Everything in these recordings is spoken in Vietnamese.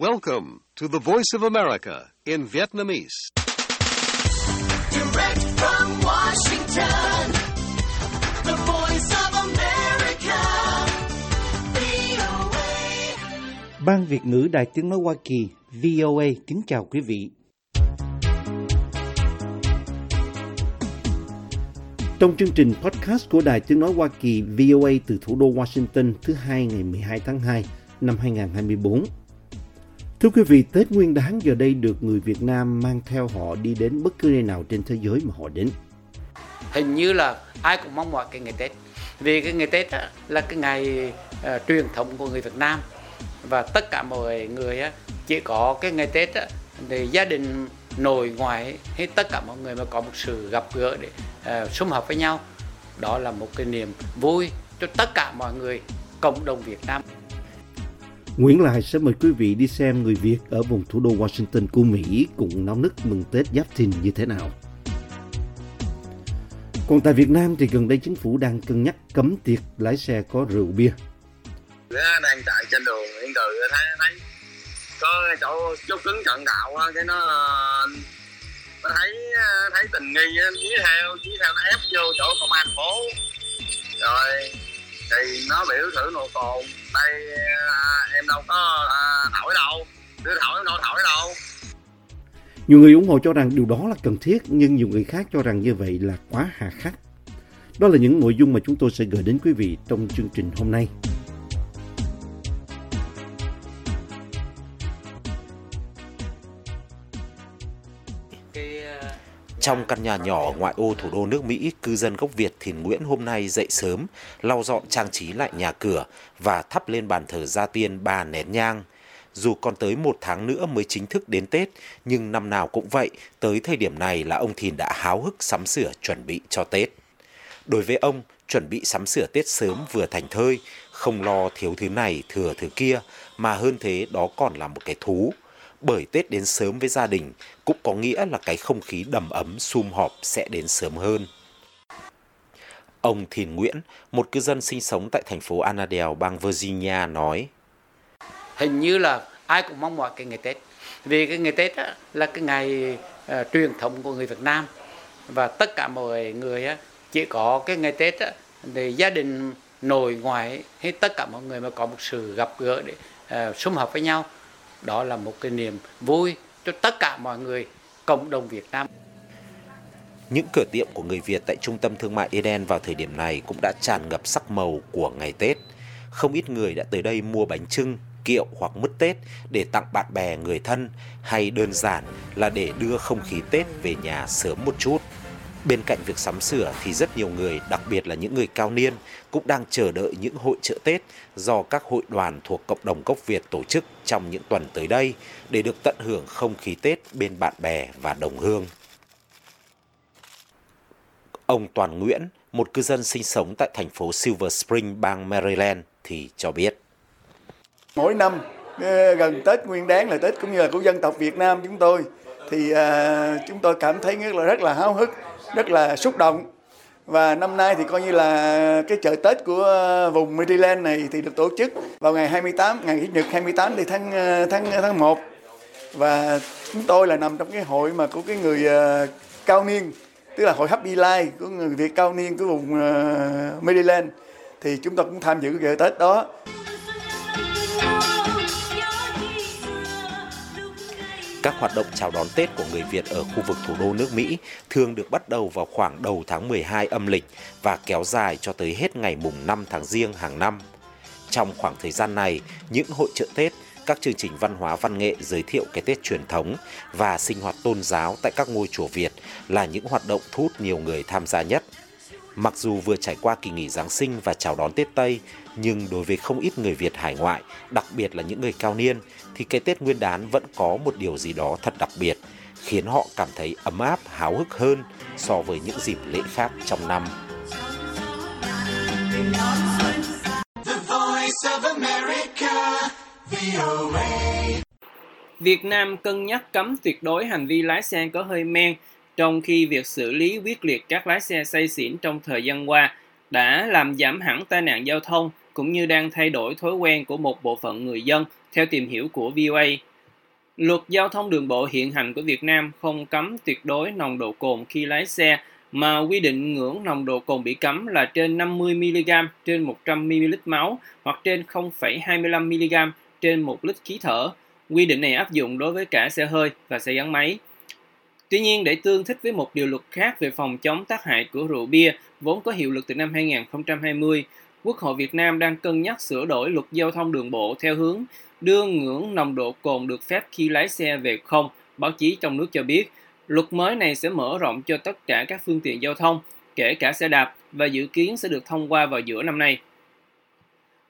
Welcome to the Voice of America in Vietnamese. Direct from Washington, the voice of America, VOA. Ban Việt ngữ Đài Tiếng Nói Hoa Kỳ VOA kính chào quý vị. Trong chương trình podcast của Đài Tiếng Nói Hoa Kỳ VOA từ thủ đô Washington thứ hai ngày 12 tháng 2 năm 2024. Thưa quý vị, Tết Nguyên đán giờ đây được người Việt Nam mang theo họ đi đến bất cứ nơi nào trên thế giới mà họ đến. hình như là ai cũng mong mỏi cái ngày Tết. Vì cái ngày Tết á, là cái ngày uh, truyền thống của người Việt Nam. Và tất cả mọi người á, chỉ có cái ngày Tết á, thì gia đình nội ngoại hay tất cả mọi người mà có một sự gặp gỡ để uh, sum họp với nhau. Đó là một cái niềm vui cho tất cả mọi người cộng đồng Việt Nam. Nguyễn Lại sẽ mời quý vị đi xem người Việt ở vùng thủ đô Washington của Mỹ cùng náo nức mừng Tết Giáp Thìn như thế nào. Còn tại Việt Nam thì gần đây chính phủ đang cân nhắc cấm tiệc lái xe có rượu bia. Đang chạy trên đường Nguyễn Từ thấy thấy có chỗ chốt cứng cận đạo cái nó ờ, nó thấy ờ, thấy tình nghi chỉ dí theo dí theo nó ép vô chỗ công an phố rồi thì nó biểu thử nồng cồn đây à, em đâu có à, thổi đâu đưa thổi em đâu thổi đâu Nhiều người ủng hộ cho rằng điều đó là cần thiết, nhưng nhiều người khác cho rằng như vậy là quá hà khắc. Đó là những nội dung mà chúng tôi sẽ gửi đến quý vị trong chương trình hôm nay. Trong căn nhà nhỏ ngoại ô thủ đô nước Mỹ, cư dân gốc Việt Thiền Nguyễn hôm nay dậy sớm, lau dọn trang trí lại nhà cửa và thắp lên bàn thờ gia tiên ba nén nhang. Dù còn tới một tháng nữa mới chính thức đến Tết, nhưng năm nào cũng vậy, tới thời điểm này là ông Thìn đã háo hức sắm sửa chuẩn bị cho Tết. Đối với ông, chuẩn bị sắm sửa Tết sớm vừa thành thơi, không lo thiếu thứ này thừa thứ kia, mà hơn thế đó còn là một cái thú. Bởi Tết đến sớm với gia đình cũng có nghĩa là cái không khí đầm ấm sum họp sẽ đến sớm hơn. Ông Thìn Nguyễn, một cư dân sinh sống tại thành phố Annandale, bang Virginia nói, hình như là ai cũng mong mỏi cái ngày Tết. Vì cái ngày Tết á, là cái ngày uh, truyền thống của người Việt Nam. Và tất cả mọi người á, chỉ có cái ngày Tết á, thì gia đình nội ngoại hay tất cả mọi người mà có một sự gặp gỡ để uh, sum họp với nhau đó là một cái niềm vui cho tất cả mọi người cộng đồng Việt Nam Những cửa tiệm của người Việt tại trung tâm thương mại Eden vào thời điểm này cũng đã tràn ngập sắc màu của ngày Tết. Không ít người đã tới đây mua bánh trưng, kiệu hoặc mứt Tết để tặng bạn bè người thân hay đơn giản là để đưa không khí Tết về nhà sớm một chút. Bên cạnh việc sắm sửa thì rất nhiều người, đặc biệt là những người cao niên, cũng đang chờ đợi những hội trợ Tết do các hội đoàn thuộc cộng đồng gốc Việt tổ chức trong những tuần tới đây để được tận hưởng không khí Tết bên bạn bè và đồng hương. Ông Toàn Nguyễn, một cư dân sinh sống tại thành phố Silver Spring, bang Maryland thì cho biết. mỗi năm ờ, gần Tết Nguyên Đán là Tết cũng như là của dân tộc Việt Nam chúng tôi thì ờ, chúng tôi cảm thấy rất là rất là háo hức, rất là xúc động. Và năm nay thì coi như là cái chợ Tết của ờ, vùng Maryland này thì được tổ chức vào ngày 28 ngày Chủ nhật 28 thì tháng ờ, tháng tháng 1 và chúng tôi là nằm trong cái hội mà của cái người ờ, cao niên, tức là hội Happy Life của người Việt cao niên của vùng Midland Maryland thì chúng tôi cũng tham dự cái chợ Tết đó. Các hoạt động chào đón Tết của người Việt ở khu vực thủ đô nước Mỹ thường được bắt đầu vào khoảng đầu tháng 12 âm lịch và kéo dài cho tới hết ngày mùng 5 tháng Giêng hàng năm. Trong khoảng thời gian này, những hội trợ Tết, các chương trình văn hóa văn nghệ giới thiệu cái Tết truyền thống và sinh hoạt tôn giáo tại các ngôi chùa Việt là những hoạt động thu hút nhiều người tham gia nhất. Mặc dù vừa trải qua kỳ nghỉ Giáng sinh và chào đón Tết Tây, nhưng đối với không ít người Việt hải ngoại, đặc biệt là những người cao niên, thì cái Tết Nguyên đán vẫn có một điều gì đó thật đặc biệt, khiến họ cảm thấy ấm áp, háo hức hơn so với những dịp lễ khác trong năm. The voice of America, VOA. Việt Nam cân nhắc cấm tuyệt đối hành vi lái xe có hơi men, trong khi việc xử lý quyết liệt các lái xe say xỉn trong thời gian qua đã làm giảm hẳn tai nạn giao thông cũng như đang thay đổi thói quen của một bộ phận người dân theo tìm hiểu của VOA. Luật giao thông đường bộ hiện hành của Việt Nam không cấm tuyệt đối nồng độ cồn khi lái xe, mà quy định ngưỡng nồng độ cồn bị cấm là trên 50mg trên 100ml máu hoặc trên 0,25mg trên 1 lít khí thở. Quy định này áp dụng đối với cả xe hơi và xe gắn máy. Tuy nhiên, để tương thích với một điều luật khác về phòng chống tác hại của rượu bia vốn có hiệu lực từ năm 2020, Quốc hội Việt Nam đang cân nhắc sửa đổi luật giao thông đường bộ theo hướng đưa ngưỡng nồng độ cồn được phép khi lái xe về không. Báo chí trong nước cho biết, luật mới này sẽ mở rộng cho tất cả các phương tiện giao thông, kể cả xe đạp, và dự kiến sẽ được thông qua vào giữa năm nay.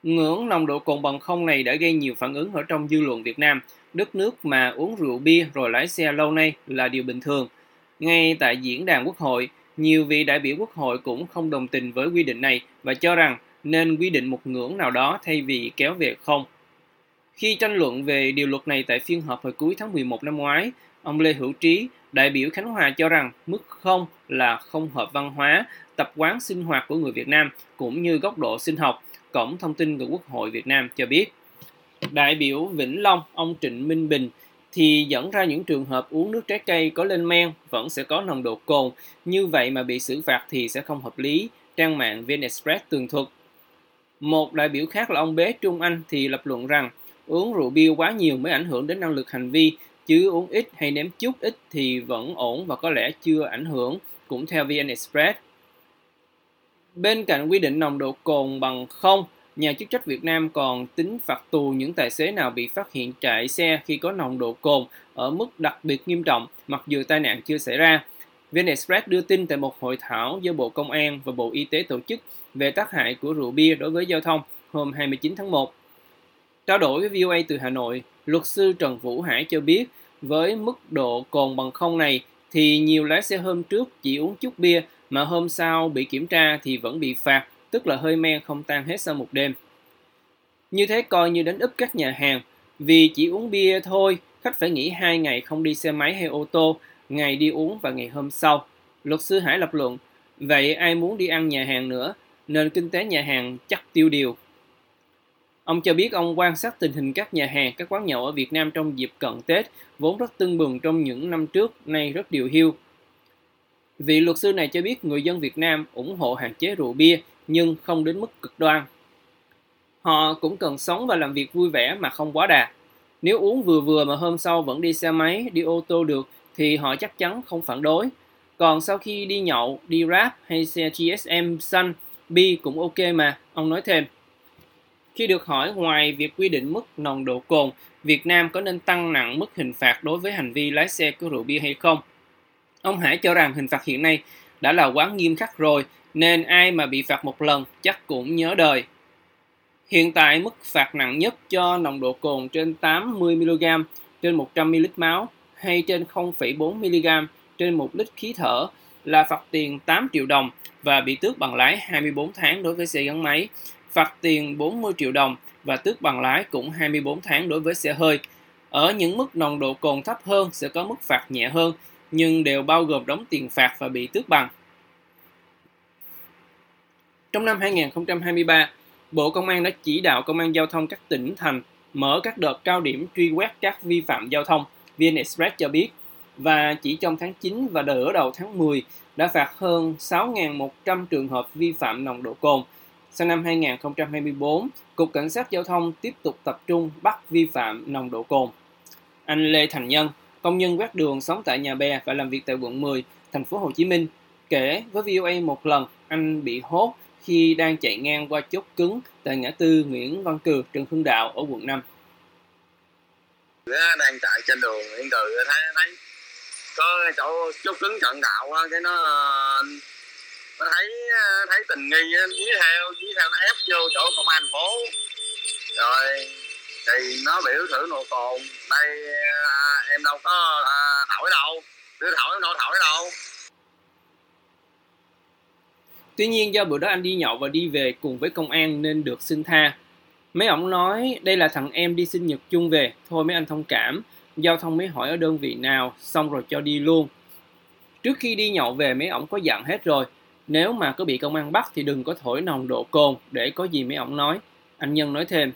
Ngưỡng nồng độ cồn bằng không này đã gây nhiều phản ứng ở trong dư luận Việt Nam. Đất nước mà uống rượu bia rồi lái xe lâu nay là điều bình thường. Ngay tại diễn đàn quốc hội, nhiều vị đại biểu quốc hội cũng không đồng tình với quy định này và cho rằng nên quy định một ngưỡng nào đó thay vì kéo về không. Khi tranh luận về điều luật này tại phiên họp hồi cuối tháng 11 năm ngoái, ông Lê Hữu Trí, đại biểu Khánh Hòa cho rằng mức không là không hợp văn hóa, tập quán sinh hoạt của người Việt Nam cũng như góc độ sinh học, Cổng Thông tin của Quốc hội Việt Nam cho biết. Đại biểu Vĩnh Long, ông Trịnh Minh Bình thì dẫn ra những trường hợp uống nước trái cây có lên men vẫn sẽ có nồng độ cồn, như vậy mà bị xử phạt thì sẽ không hợp lý, trang mạng VnExpress tường thuật. Một đại biểu khác là ông Bế Trung Anh thì lập luận rằng uống rượu bia quá nhiều mới ảnh hưởng đến năng lực hành vi, chứ uống ít hay ném chút ít thì vẫn ổn và có lẽ chưa ảnh hưởng, cũng theo VN Express. Bên cạnh quy định nồng độ cồn bằng không, nhà chức trách Việt Nam còn tính phạt tù những tài xế nào bị phát hiện chạy xe khi có nồng độ cồn ở mức đặc biệt nghiêm trọng mặc dù tai nạn chưa xảy ra. VN Express đưa tin tại một hội thảo do Bộ Công an và Bộ Y tế tổ chức về tác hại của rượu bia đối với giao thông hôm 29 tháng 1. Trao đổi với VOA từ Hà Nội, luật sư Trần Vũ Hải cho biết với mức độ cồn bằng không này thì nhiều lái xe hôm trước chỉ uống chút bia mà hôm sau bị kiểm tra thì vẫn bị phạt, tức là hơi men không tan hết sau một đêm. Như thế coi như đánh úp các nhà hàng, vì chỉ uống bia thôi, khách phải nghỉ hai ngày không đi xe máy hay ô tô, ngày đi uống và ngày hôm sau. Luật sư Hải lập luận, vậy ai muốn đi ăn nhà hàng nữa, nền kinh tế nhà hàng chắc tiêu điều. Ông cho biết ông quan sát tình hình các nhà hàng, các quán nhậu ở Việt Nam trong dịp cận Tết, vốn rất tưng bừng trong những năm trước, nay rất điều hiu. Vị luật sư này cho biết người dân Việt Nam ủng hộ hạn chế rượu bia, nhưng không đến mức cực đoan. Họ cũng cần sống và làm việc vui vẻ mà không quá đà. Nếu uống vừa vừa mà hôm sau vẫn đi xe máy, đi ô tô được, thì họ chắc chắn không phản đối. Còn sau khi đi nhậu, đi rap hay xe GSM xanh, bi cũng ok mà, ông nói thêm. Khi được hỏi ngoài việc quy định mức nồng độ cồn, Việt Nam có nên tăng nặng mức hình phạt đối với hành vi lái xe có rượu bia hay không? Ông Hải cho rằng hình phạt hiện nay đã là quá nghiêm khắc rồi, nên ai mà bị phạt một lần chắc cũng nhớ đời. Hiện tại mức phạt nặng nhất cho nồng độ cồn trên 80mg trên 100ml máu hay trên 0,4mg trên 1 lít khí thở là phạt tiền 8 triệu đồng và bị tước bằng lái 24 tháng đối với xe gắn máy, phạt tiền 40 triệu đồng và tước bằng lái cũng 24 tháng đối với xe hơi. Ở những mức nồng độ cồn thấp hơn sẽ có mức phạt nhẹ hơn, nhưng đều bao gồm đóng tiền phạt và bị tước bằng. Trong năm 2023, Bộ Công an đã chỉ đạo Công an Giao thông các tỉnh, thành mở các đợt cao điểm truy quét các vi phạm giao thông. VN Express cho biết, và chỉ trong tháng 9 và nửa đầu tháng 10 đã phạt hơn 6.100 trường hợp vi phạm nồng độ cồn. Sang năm 2024, Cục Cảnh sát Giao thông tiếp tục tập trung bắt vi phạm nồng độ cồn. Anh Lê Thành Nhân, công nhân quét đường sống tại nhà bè và làm việc tại quận 10, thành phố Hồ Chí Minh, kể với VOA một lần anh bị hốt khi đang chạy ngang qua chốt cứng tại ngã tư Nguyễn Văn Cừ, Trần Hưng Đạo ở quận 5. đang chạy trên đường Nguyễn Cừ thấy thấy có chỗ chốt cứng trận đạo cái nó thấy ờ, thấy tình nghi dí theo dí theo nó ép vô chỗ công an phố rồi thì nó biểu thử nồi cồn đây à, em đâu có à, thổi đâu đưa thổi em đâu thổi đâu Tuy nhiên do bữa đó anh đi nhậu và đi về cùng với công an nên được xin tha. Mấy ổng nói đây là thằng em đi sinh nhật chung về, thôi mấy anh thông cảm. Giao thông mới hỏi ở đơn vị nào, xong rồi cho đi luôn. Trước khi đi nhậu về mấy ổng có dặn hết rồi, nếu mà có bị công an bắt thì đừng có thổi nồng độ cồn để có gì mấy ổng nói. Anh Nhân nói thêm.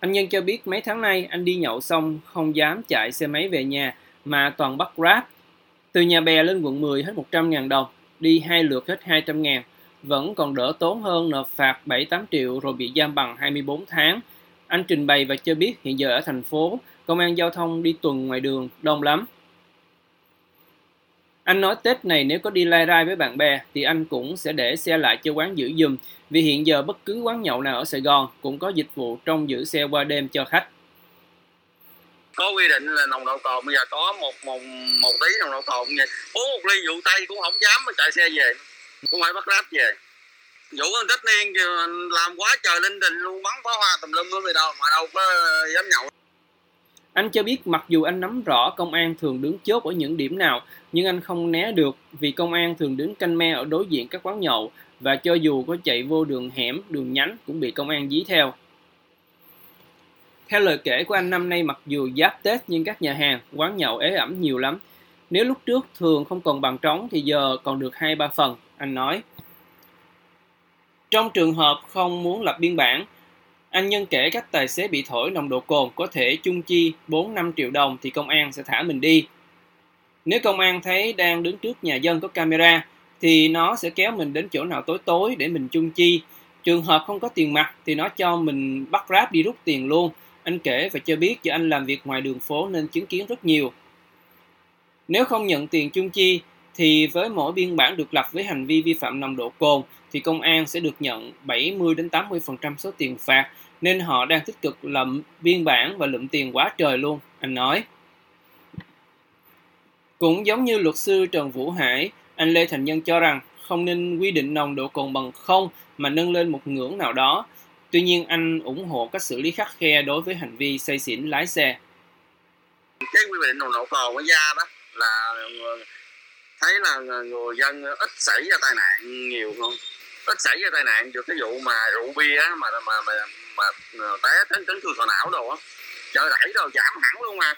Anh Nhân cho biết mấy tháng nay anh đi nhậu xong không dám chạy xe máy về nhà mà toàn bắt Grab. Từ nhà bè lên quận 10 hết 100.000 đồng, đi hai lượt hết 200.000. Vẫn còn đỡ tốn hơn nộp phạt 7-8 triệu rồi bị giam bằng 24 tháng. Anh trình bày và cho biết hiện giờ ở thành phố, công an giao thông đi tuần ngoài đường đông lắm. Anh nói Tết này nếu có đi lai rai với bạn bè thì anh cũng sẽ để xe lại cho quán giữ giùm. Vì hiện giờ bất cứ quán nhậu nào ở Sài Gòn cũng có dịch vụ trong giữ xe qua đêm cho khách. có quy định là nồng độ cồn, bây giờ có một một một tí nồng độ cồn vậy. Uống một ly rượu tây cũng không dám mà chạy xe về. Cũng phải bắt ráp về. Vụ con tất niên làm quá trời linh đình luôn, bắn pháo hoa tùm lum luôn đâu, mà đâu có dám nhậu. Anh cho biết mặc dù anh nắm rõ công an thường đứng chốt ở những điểm nào, nhưng anh không né được vì công an thường đứng canh me ở đối diện các quán nhậu và cho dù có chạy vô đường hẻm, đường nhánh cũng bị công an dí theo. Theo lời kể của anh năm nay mặc dù giáp Tết nhưng các nhà hàng, quán nhậu ế ẩm nhiều lắm. Nếu lúc trước thường không còn bằng trống thì giờ còn được 2-3 phần, anh nói. Trong trường hợp không muốn lập biên bản, anh Nhân kể các tài xế bị thổi nồng độ cồn có thể chung chi 4-5 triệu đồng thì công an sẽ thả mình đi. Nếu công an thấy đang đứng trước nhà dân có camera thì nó sẽ kéo mình đến chỗ nào tối tối để mình chung chi. Trường hợp không có tiền mặt thì nó cho mình bắt Grab đi rút tiền luôn. Anh kể và cho biết do anh làm việc ngoài đường phố nên chứng kiến rất nhiều. Nếu không nhận tiền chung chi thì với mỗi biên bản được lập với hành vi vi phạm nồng độ cồn thì công an sẽ được nhận 70 đến 80% số tiền phạt nên họ đang tích cực lậm biên bản và lượm tiền quá trời luôn, anh nói. Cũng giống như luật sư Trần Vũ Hải, anh Lê Thành Nhân cho rằng không nên quy định nồng độ cồn bằng không mà nâng lên một ngưỡng nào đó. Tuy nhiên anh ủng hộ cách xử lý khắc khe đối với hành vi say xỉn lái xe. cái quy định nồng độ cồn ở da đó là thấy là người dân ít xảy ra tai nạn nhiều không ít xảy ra tai nạn được cái vụ mà rượu bia á, mà mà mà mà ờ, té chấn chấn thương sọ não đồ á. Trời đẩy rồi giảm hẳn luôn mà.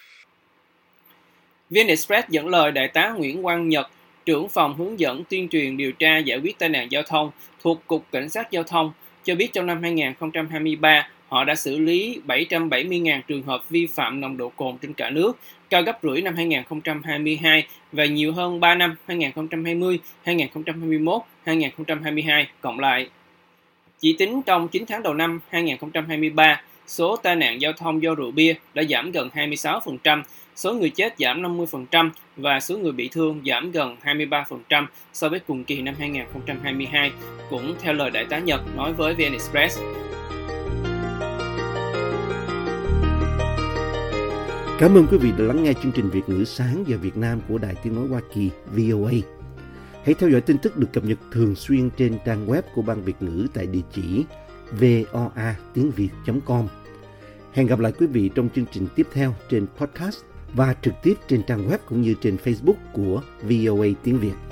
VN Express dẫn lời Đại tá Nguyễn Quang Nhật, trưởng phòng hướng dẫn tuyên truyền điều tra giải quyết tai nạn giao thông thuộc Cục Cảnh sát Giao thông, cho biết trong năm 2023, họ đã xử lý 770.000 trường hợp vi phạm nồng độ cồn trên cả nước, cao gấp rưỡi năm 2022 và nhiều hơn 3 năm 2020, 2021, 2022 cộng lại. Chỉ tính trong 9 tháng đầu năm 2023, số tai nạn giao thông do rượu bia đã giảm gần 26%, số người chết giảm 50% và số người bị thương giảm gần 23% so với cùng kỳ năm 2022, cũng theo lời đại tá Nhật nói với VN Express. Cảm ơn quý vị đã lắng nghe chương trình Việt ngữ sáng giờ Việt Nam của Đài Tiếng Nói Hoa Kỳ VOA. Hãy theo dõi tin tức được cập nhật thường xuyên trên trang web của Ban Việt ngữ tại địa chỉ voa tiếng việt.com. Hẹn gặp lại quý vị trong chương trình tiếp theo trên podcast và trực tiếp trên trang web cũng như trên Facebook của VOA tiếng Việt.